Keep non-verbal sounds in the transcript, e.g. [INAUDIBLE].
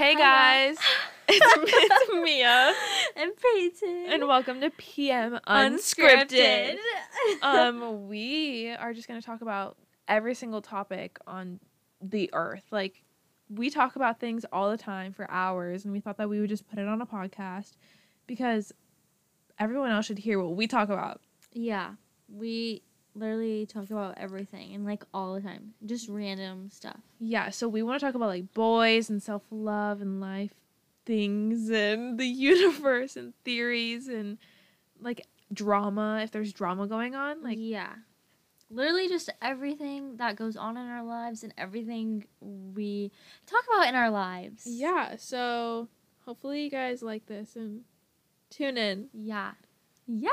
Hey guys, [LAUGHS] it's, it's Mia, [LAUGHS] and Peyton. and welcome to PM Unscripted. Unscripted. um, we are just gonna talk about every single topic on the earth. Like, we talk about things all the time for hours, and we thought that we would just put it on a podcast because everyone else should hear what we talk about. yeah, we literally talk about everything and like all the time, just random stuff. Yeah, so we want to talk about like boys and self love and life things and the [LAUGHS] universe and theories and like drama if there's drama going on. Like, yeah, literally just everything that goes on in our lives and everything we talk about in our lives. yeah, so hopefully you guys like this and tune in. yeah, yeah.